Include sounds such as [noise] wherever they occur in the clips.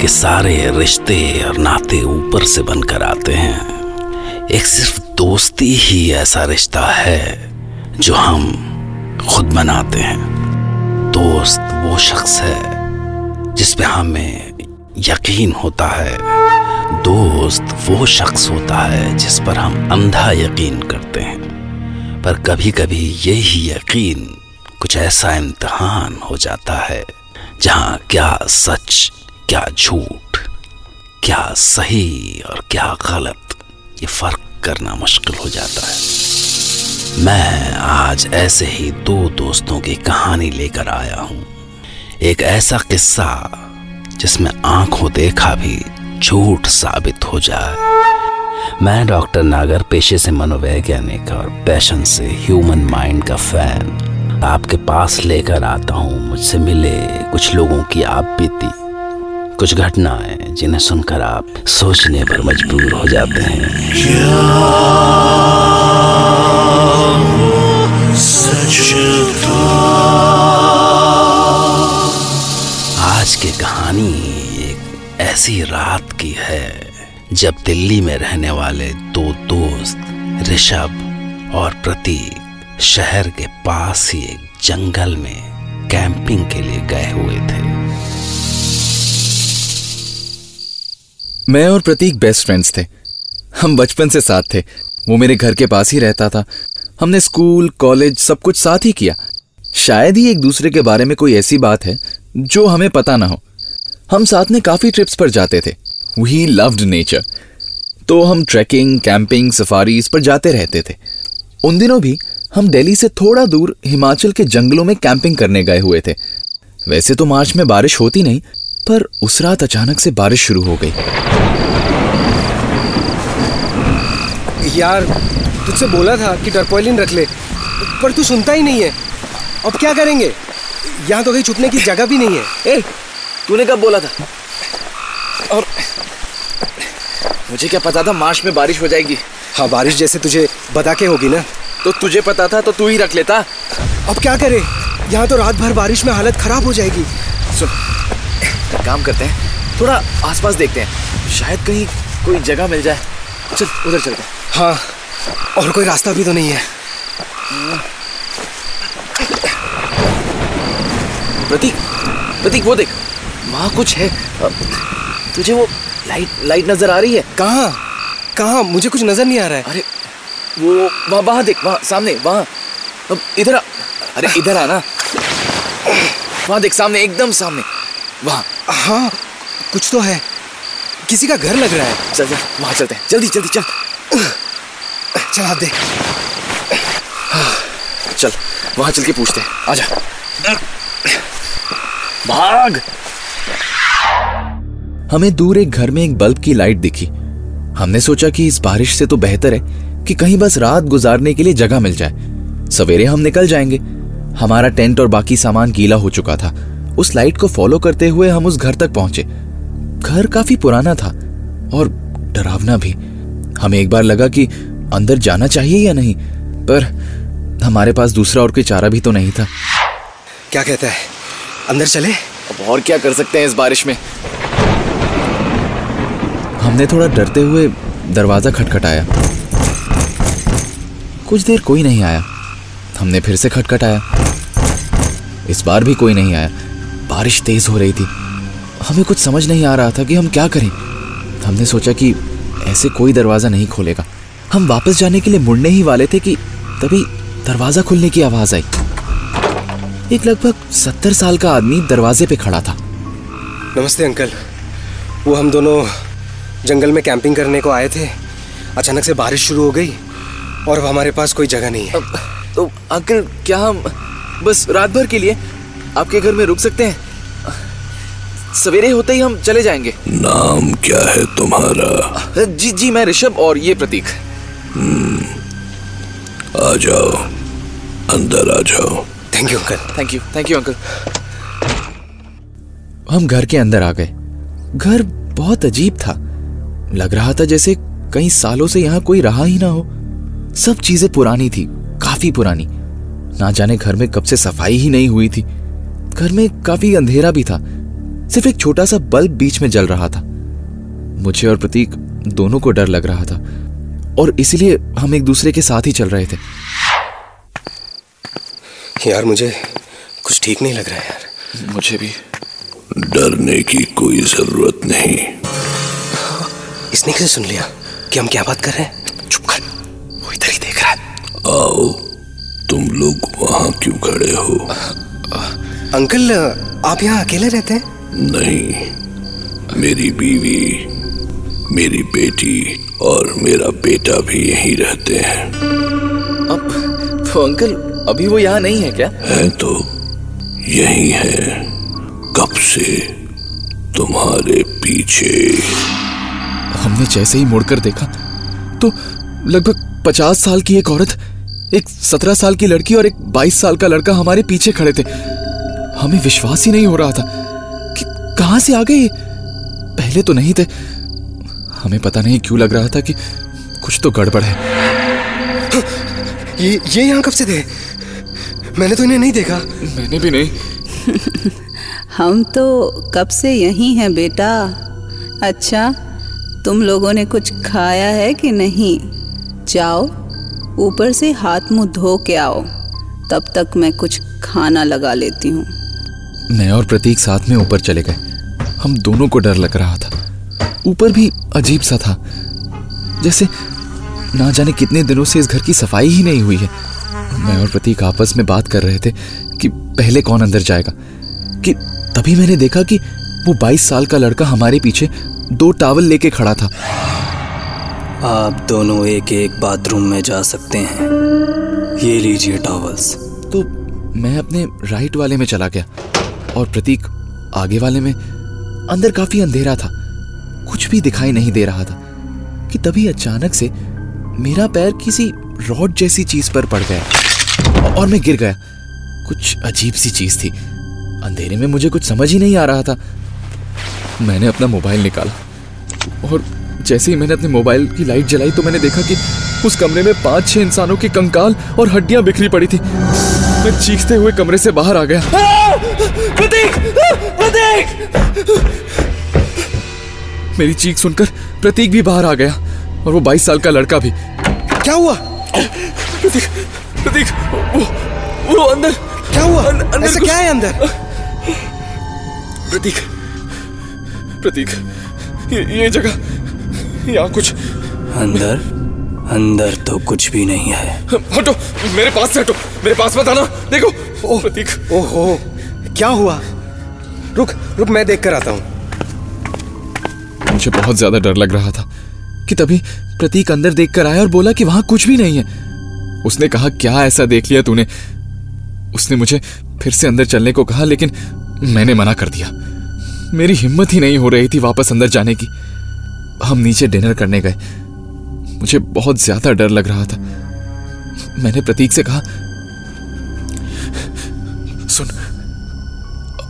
कि सारे रिश्ते और नाते ऊपर से बनकर आते हैं। एक सिर्फ़ दोस्ती ही ऐसा रिश्ता है जो हम खुद बनाते हैं। दोस्त वो शख्स है जिस पे हमें यकीन होता है। दोस्त वो शख्स होता है जिस पर हम अंधा यकीन करते हैं। पर कभी कभी यही यकीन कुछ ऐसा इम्तहान हो जाता है जहाँ क्या सच क्या झूठ, क्या सही और क्या गलत, ये फ़र्क करना मुश्किल हो जाता है। मैं आज ऐसे ही दो दोस्तों की कहानी लेकर आया हूँ। एक ऐसा किस्सा जिसमें आँखों देखा भी झूठ साबित हो जाए। मैं डॉक्टर नागर पेशे से मनोवैज्ञानिक और पैशन से ह्यूमन माइंड का फ़ैन। आपके पास लेकर आता हूँ, मुझसे मिले कुछ लोगों की आप बीती। कुछ घटनाएँ जिन्हें सुनकर आप सोचने पर मजबूर हो जाते हैं। आज की कहानी एक ऐसी रात की है, जब दिल्ली में रहने वाले दो दोस्त, ऋषभ और प्रतीक, शहर के पास ही एक जंगल में कैंपिंग के लिए गए हुए थे। मैं और प्रतीक बेस्ट फ्रेंड्स थे। हम बचपन से साथ थे। वो मेरे घर के पास ही रहता था। हमने स्कूल, कॉलेज सब कुछ साथ ही किया। शायद ही एक दूसरे के बारे में कोई ऐसी बात है जो हमें पता ना हो। हम साथ में काफ़ी ट्रिप्स पर जाते थे। वी लव्ड नेचर तो हम ट्रैकिंग कैंपिंग सफारीज पर जाते रहते थे। उन दिनों भी हम दिल्ली से थोड़ा दूर हिमाचल के जंगलों में कैंपिंग करने गए हुए थे। वैसे तो मार्च में बारिश होती नहीं पर उस रात अचानक से बारिश शुरू हो गई। यार तुझसे बोला था कि टर्पोलिन रख ले पर तू सुनता ही नहीं है। अब क्या करेंगे? यहाँ तो कहीं छुपने की जगह भी नहीं है। ए, तूने कब बोला था? और मुझे क्या पता था मार्च में बारिश हो जाएगी? हाँ बारिश जैसे तुझे बता के होगी ना? तो तुझे पता था तो तू ही रख लेता। अब क्या करे? यहाँ तो रात भर बारिश में हालत खराब हो जाएगी। सुन एक काम करते हैं थोड़ा आसपास देखते हैं। शायद कहीं कोई जगह मिल जाए। चल उधर चलते हैं। हाँ और कोई रास्ता भी तो नहीं है। प्रतीक प्रतीक वो देख वहाँ कुछ है। तुझे वो लाइट लाइट नज़र आ रही है? कहाँ? कहाँ? मुझे कुछ नज़र नहीं आ रहा है। अरे वो वहाँ वहाँ देख वहाँ सामने वहाँ। अब इधर आ अरे इधर आना। वहाँ देख सामने एकदम सामने। वहाँ। हाँ कुछ तो है। किसी का घर लग रहा है। चल चल वहाँ चलते हैं। जल्दी जल्दी चल। चल आप देख। चल वहाँ चल के पूछते हैं। आजा भाग। हमें दूर एक घर में एक बल्ब की लाइट दिखी। हमने सोचा कि इस बारिश से तो बेहतर है कि कहीं बस रात गुजारने के लिए जगह मिल जाए। सवेरे हम निकल जाएँगे। हमारा टेंट और बाकी सामान गीला हो चुका था। उस लाइट को फॉलो करते हुए हम उस घर तक पहुँचे। घर काफ़ी पुराना था और डरावना भी। हमें एक बार लगा कि अंदर जाना चाहिए या नहीं पर हमारे पास दूसरा और कोई चारा भी तो नहीं था। क्या कहता है? अंदर चले? अब और क्या कर सकते हैं इस बारिश में? हमने थोड़ा डरते हुए दरवाज़ा खटखटाया। कुछ देर कोई नहीं आया। हमने फिर से खटखटाया। इस बार भी कोई नहीं आया। बारिश तेज हो रही थी। हमें कुछ समझ नहीं आ रहा था कि हम क्या करें। हमने सोचा कि ऐसे कोई दरवाज़ा नहीं खोलेगा। हम वापस जाने के लिए मुड़ने ही वाले थे कि तभी दरवाज़ा खुलने की आवाज़ आई। एक लगभग सत्तर साल का आदमी दरवाजे पे खड़ा था। नमस्ते अंकल। वो हम दोनों जंगल में कैंपिंग करने को आए थे। अचानक से बारिश शुरू हो गई और अब हमारे पास कोई जगह नहीं है। तो अंकल क्या हम बस रात भर के लिए आपके घर में रुक सकते हैं? सवेरे होते ही हम चले जाएँगे। नाम क्या है तुम्हारा? जी जी मैं ऋषभ और ये प्रतीक। आ जाओ अंदर आ जाओ। Thank you uncle thank you thank you uncle हम घर के अंदर आ गए। घर बहुत अजीब था। लग रहा था जैसे कई सालों से यहाँ कोई रहा ही ना हो। सब चीज़ें पुरानी थी काफ़ी पुरानी। ना जाने घर में कब से सफ़ाई ही नहीं हुई थी। घर में काफ़ी अंधेरा भी था। सिर्फ़ एक छोटा सा बल्ब बीच में जल रहा था। मुझे और प्रतीक दोनों को डर लग रहा था और इसलिए हम एक दूसरे के साथ ही चल रहे थे। यार मुझे कुछ ठीक नहीं लग रहा है यार। मुझे भी डरने की कोई ज़रूरत नहीं। इसने कैसे सुन लिया कि हम क्या बात कर रहे हैं? चुप कर। वो इधर ही देख रहा है। आओ तुम लोग वहाँ क्यों खड़े हो? अंकल आप यहाँ अकेले रहते हैं? नहीं मेरी बीवी मेरी बेटी और मेरा बेटा भी यहीं रहते हैं। अब तो अंकल अभी वो यहाँ नहीं है क्या? है तो यही है। कब से तुम्हारे पीछे? हमने जैसे ही मुड़कर देखा तो लगभग पचास साल की एक औरत एक सत्रह साल की लड़की और एक बाईस साल का लड़का हमारे पीछे खड़े थे। हमें विश्वास ही नहीं हो रहा था कहाँ से आ गए पहले तो नहीं थे। हमें पता नहीं क्यों लग रहा था कि कुछ तो गड़बड़ है। ये ये यहाँ कब से थे? मैंने तो इन्हें नहीं देखा। मैंने भी नहीं। [laughs] हम तो कब से यहीं हैं बेटा? अच्छा तुम लोगों ने कुछ खाया है कि नहीं? जाओ ऊपर से हाथ मुँह धो के आओ। तब तक मैं कुछ खाना लगा लेती हूँ। मैं और प्रतीक साथ में ऊपर चले गए। हम दोनों को डर लग रहा था। ऊपर भी अजीब सा था। जैसे ना जाने कितने दिनों से इस घर की सफ़ाई ही नहीं हुई है। मैं और प्रतीक आपस में बात कर रहे थे कि पहले कौन अंदर जाएगा। कि तभी मैंने देखा कि वो 22 साल का लड़का हमारे पीछे दो टावल लेके खड़ा था। आप दोनों एक एक बाथरूम में जा सकते हैं। ये लीजिए टॉवल्स। तो मैं अपने राइट वाले में चला गया। और प्रतीक आगे वाले में अंदर काफ़ी अंधेरा था। कुछ भी दिखाई नहीं दे रहा था कि तभी अचानक से मेरा पैर किसी रॉड जैसी चीज़ पर पड़ गया और मैं गिर गया। कुछ अजीब सी चीज़ थी। अंधेरे में मुझे कुछ समझ ही नहीं आ रहा था। मैंने अपना मोबाइल निकाला और जैसे ही मैंने अपने मोबाइल की लाइट जलाई तो मैंने देखा कि उस कमरे में पाँच छह इंसानों के कंकाल और हड्डियाँ बिखरी पड़ी थी। मैं चीखते हुए कमरे से बाहर आ गया। प्रतीक प्रतीक! मेरी चीख सुनकर प्रतीक भी बाहर आ गया और वो बाईस साल का लड़का भी। क्या हुआ? प्रतीक प्रतीक वो वो अंदर। क्या हुआ? अं- अंदर ऐसा क्या है अंदर? प्रतीक प्रतीक ये, ये जगह यहाँ कुछ अंदर? अंदर तो कुछ भी नहीं है। हटो मेरे पास से हटो मेरे पास मत आना। देखो ओ प्रतीक। ओहो क्या हुआ? रुक रुक मैं देख कर आता हूँ। मुझे बहुत ज़्यादा डर लग रहा था कि तभी प्रतीक अंदर देखकर आया और बोला कि वहाँ कुछ भी नहीं है। उसने कहा क्या ऐसा देख लिया तूने? उसने मुझे फिर से अंदर चलने को कहा लेकिन मैंने मना कर दिया। मेरी हिम्मत ही नहीं हो रही थी वापस अंदर जाने की। हम नीचे डिनर करने गए। मुझे बहुत ज़्यादा डर लग रहा था। मैंने प्रतीक से कहा सुन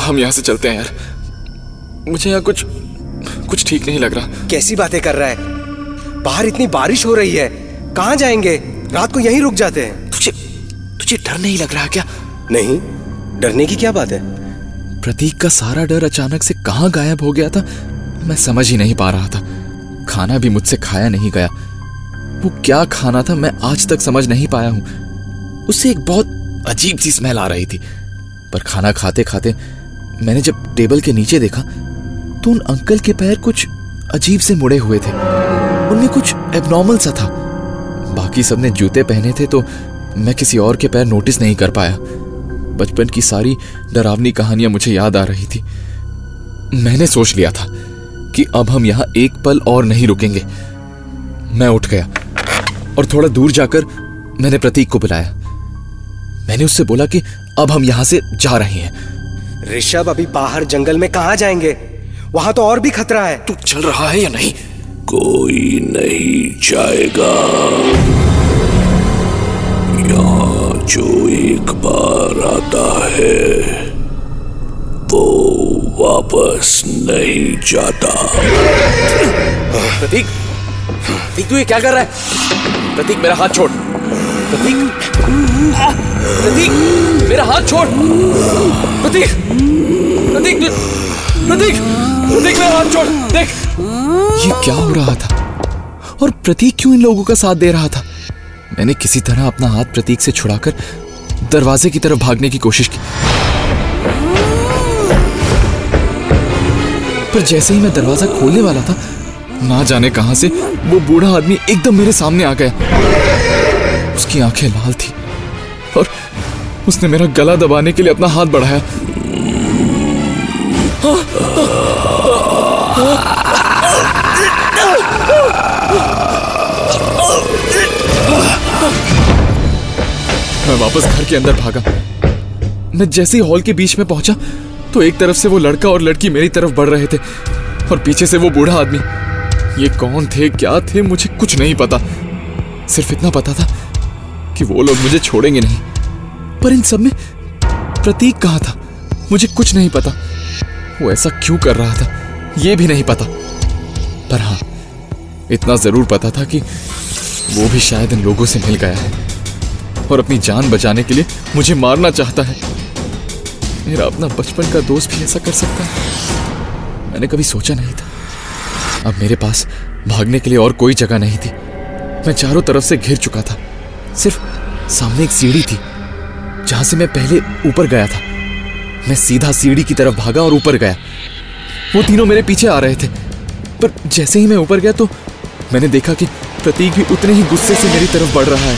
हम यहाँ से चलते हैं यार। मुझे यहाँ कुछ कुछ ठीक नहीं लग रहा। कैसी बातें कर रहा है? बाहर इतनी बारिश हो रही है। कहाँ जाएँगे? रात को यहीं रुक जाते हैं। तुझे तुझे डर नहीं लग रहा क्या? नहीं डरने की क्या बात है? प्रतीक का सारा डर अचानक से कहाँ गायब हो गया था मैं समझ ही नहीं पा रहा था। खाना भी मुझसे खाया नहीं गया। वो क्या खाना था मैं आज तक समझ नहीं पाया हूँ। उससे एक बहुत अजीब सी स्मेल आ रही थी। पर खाना खाते खाते मैंने जब टेबल के नीचे देखा तो उन अंकल के पैर कुछ अजीब से मुड़े हुए थे। उनमें कुछ एबनॉर्मल सा था। बाकी सबने जूते पहने थे तो मैं किसी और के पैर नोटिस नहीं कर पाया। बचपन की सारी डरावनी कहानियाँ मुझे याद आ रही थी। मैंने सोच लिया था कि अब हम यहाँ एक पल और नहीं रुकेंगे। मैं उठ गया। और थोड़ा दूर जाकर मैंने प्रतीक को बुलाया। मैंने उससे बोला कि अब हम यहाँ से जा रहे हैं। ऋषभ अभी बाहर जंगल में कहा जाएँगे? वहाँ तो और भी खतरा है। तू चल रहा है या नहीं? कोई नहीं जाएगा। यहाँ जो एक बार आता है वो वापस नहीं जाता। प्रतीक प्रतीक, तू ये क्या कर रहा है? प्रतीक, मेरा हाथ छोड़। प्रतीक प्रतीक, मेरा हाथ छोड़। प्रतीक प्रतीक प्रतीक प्रतीक, मेरा हाथ छोड़। देख। ये क्या हो रहा था? और प्रतीक क्यों इन लोगों का साथ दे रहा था? मैंने किसी तरह अपना हाथ प्रतीक से छुड़ाकर दरवाजे की तरफ़ भागने की कोशिश की। पर जैसे ही मैं दरवाज़ा खोलने वाला था ना जाने कहाँ से वो बूढ़ा आदमी एकदम मेरे सामने आ गया। उसकी आँखें लाल थी और उसने मेरा गला दबाने के लिए अपना हाथ बढ़ाया। मैं वापस घर के अंदर भागा। मैं जैसे ही हॉल के बीच में पहुँचा तो एक तरफ़ से वो लड़का और लड़की मेरी तरफ़ बढ़ रहे थे और पीछे से वो बूढ़ा आदमी। ये कौन थे, क्या थे, मुझे कुछ नहीं पता। सिर्फ़ इतना पता था कि वो लोग मुझे छोड़ेंगे नहीं। पर इन सब में प्रतीक कहाँ था, मुझे कुछ नहीं पता। वो ऐसा क्यों कर रहा था, ये भी नहीं पता। पर हाँ इतना ज़रूर पता था कि वो भी शायद इन लोगों से मिल गया है। और अपनी जान बचाने के लिए मुझे मारना चाहता है। मेरा अपना बचपन का दोस्त भी ऐसा कर सकता है। मैंने कभी सोचा नहीं था। अब मेरे पास भागने के लिए और कोई जगह नहीं थी। मैं चारों तरफ़ से घिर चुका था। सिर्फ़ सामने एक सीढ़ी थी, जहाँ से मैं पहले ऊपर गया था। मैं सीधा सीढ़ी की तरफ़ भागा और ऊपर गया। वो तीनों मेरे पीछे आ रहे थे, पर जैसे ही मैं ऊपर गया तो मैंने देखा कि प्रतीक भी उतने ही गुस्से से मेरी तरफ़ बढ़ रहा है।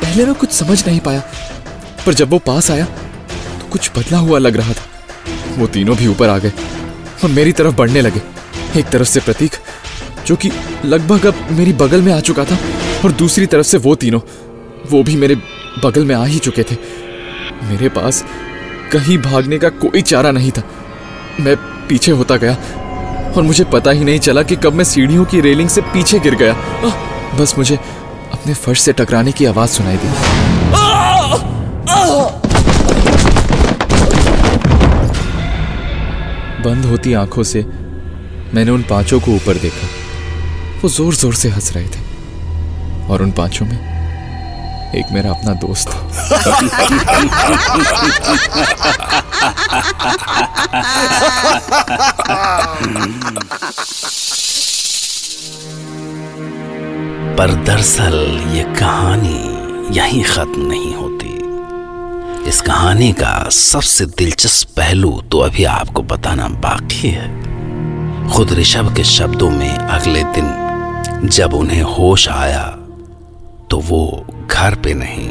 पहले मैं कुछ समझ नहीं पाया, पर जब वो पास आया कुछ बदला हुआ लग रहा था। वो तीनों भी ऊपर आ गए और मेरी तरफ़ बढ़ने लगे। एक तरफ़ से प्रतीक, जो कि लगभग अब मेरी बगल में आ चुका था, और दूसरी तरफ़ से वो तीनों, वो भी मेरे बगल में आ ही चुके थे। मेरे पास कहीं भागने का कोई चारा नहीं था। मैं पीछे होता गया, और मुझे पता ही नहीं चला कि कब मैं सीढ़ियों की रेलिंग से पीछे गिर गया। बस मुझे अपने फर्श से टकराने की आवाज़ सुनाई दी। बंद होती आँखों से मैंने उन पाँचों को ऊपर देखा। वो ज़ोर ज़ोर से हंस रहे थे। और उन पाँचों में एक मेरा अपना दोस्त था। पर दरअसल ये कहानी यहीं खत्म नहीं होती। इस कहानी का सबसे दिलचस्प पहलू तो अभी आपको बताना बाकी है। खुद ऋषभ के शब्दों में अगले दिन जब उन्हें होश आया तो वो घर पे नहीं,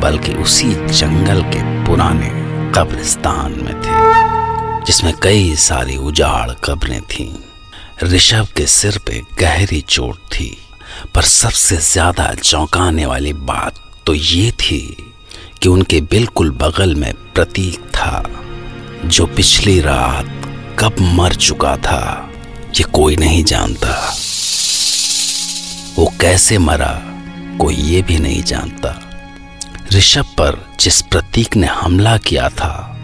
बल्कि उसी जंगल के पुराने कब्रिस्तान में थे, जिसमें कई सारी उजाड़ कब्रें थीं। ऋषभ के सिर पे गहरी चोट थी, पर सबसे ज़्यादा चौंकाने वाली बात तो ये थी कि उनके बिल्कुल बगल में प्रतीक था, जो पिछली रात कब मर चुका था, ये कोई नहीं जानता। वो कैसे मरा, कोई ये भी नहीं जानता। ऋषभ पर जिस प्रतीक ने हमला किया था,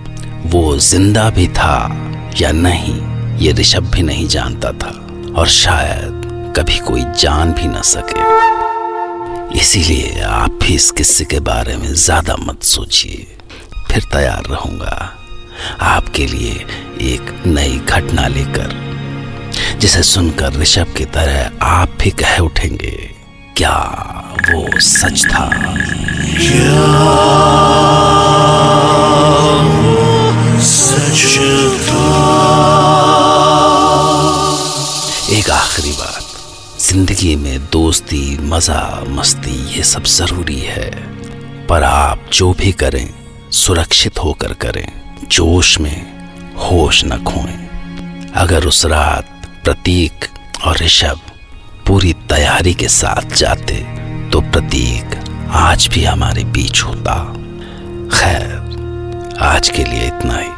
वो ज़िंदा भी था या नहीं, ये ऋषभ भी नहीं जानता था, और शायद कभी कोई जान भी ना सके। इसीलिए आप भी इस किस्से के बारे में ज़्यादा मत सोचिए। फिर तैयार रहूँगा। आपके लिए एक नई घटना लेकर, जिसे सुनकर ऋषभ की तरह आप भी कह उठेंगे, क्या वो सच था? ज़िंदगी में दोस्ती, मज़ा, मस्ती, ये सब ज़रूरी है। पर आप जो भी करें, सुरक्षित होकर करें। जोश में होश न खोएँ। अगर उस रात प्रतीक और ऋषभ पूरी तैयारी के साथ जाते तो प्रतीक आज भी हमारे बीच होता। खैर, आज के लिए इतना ही।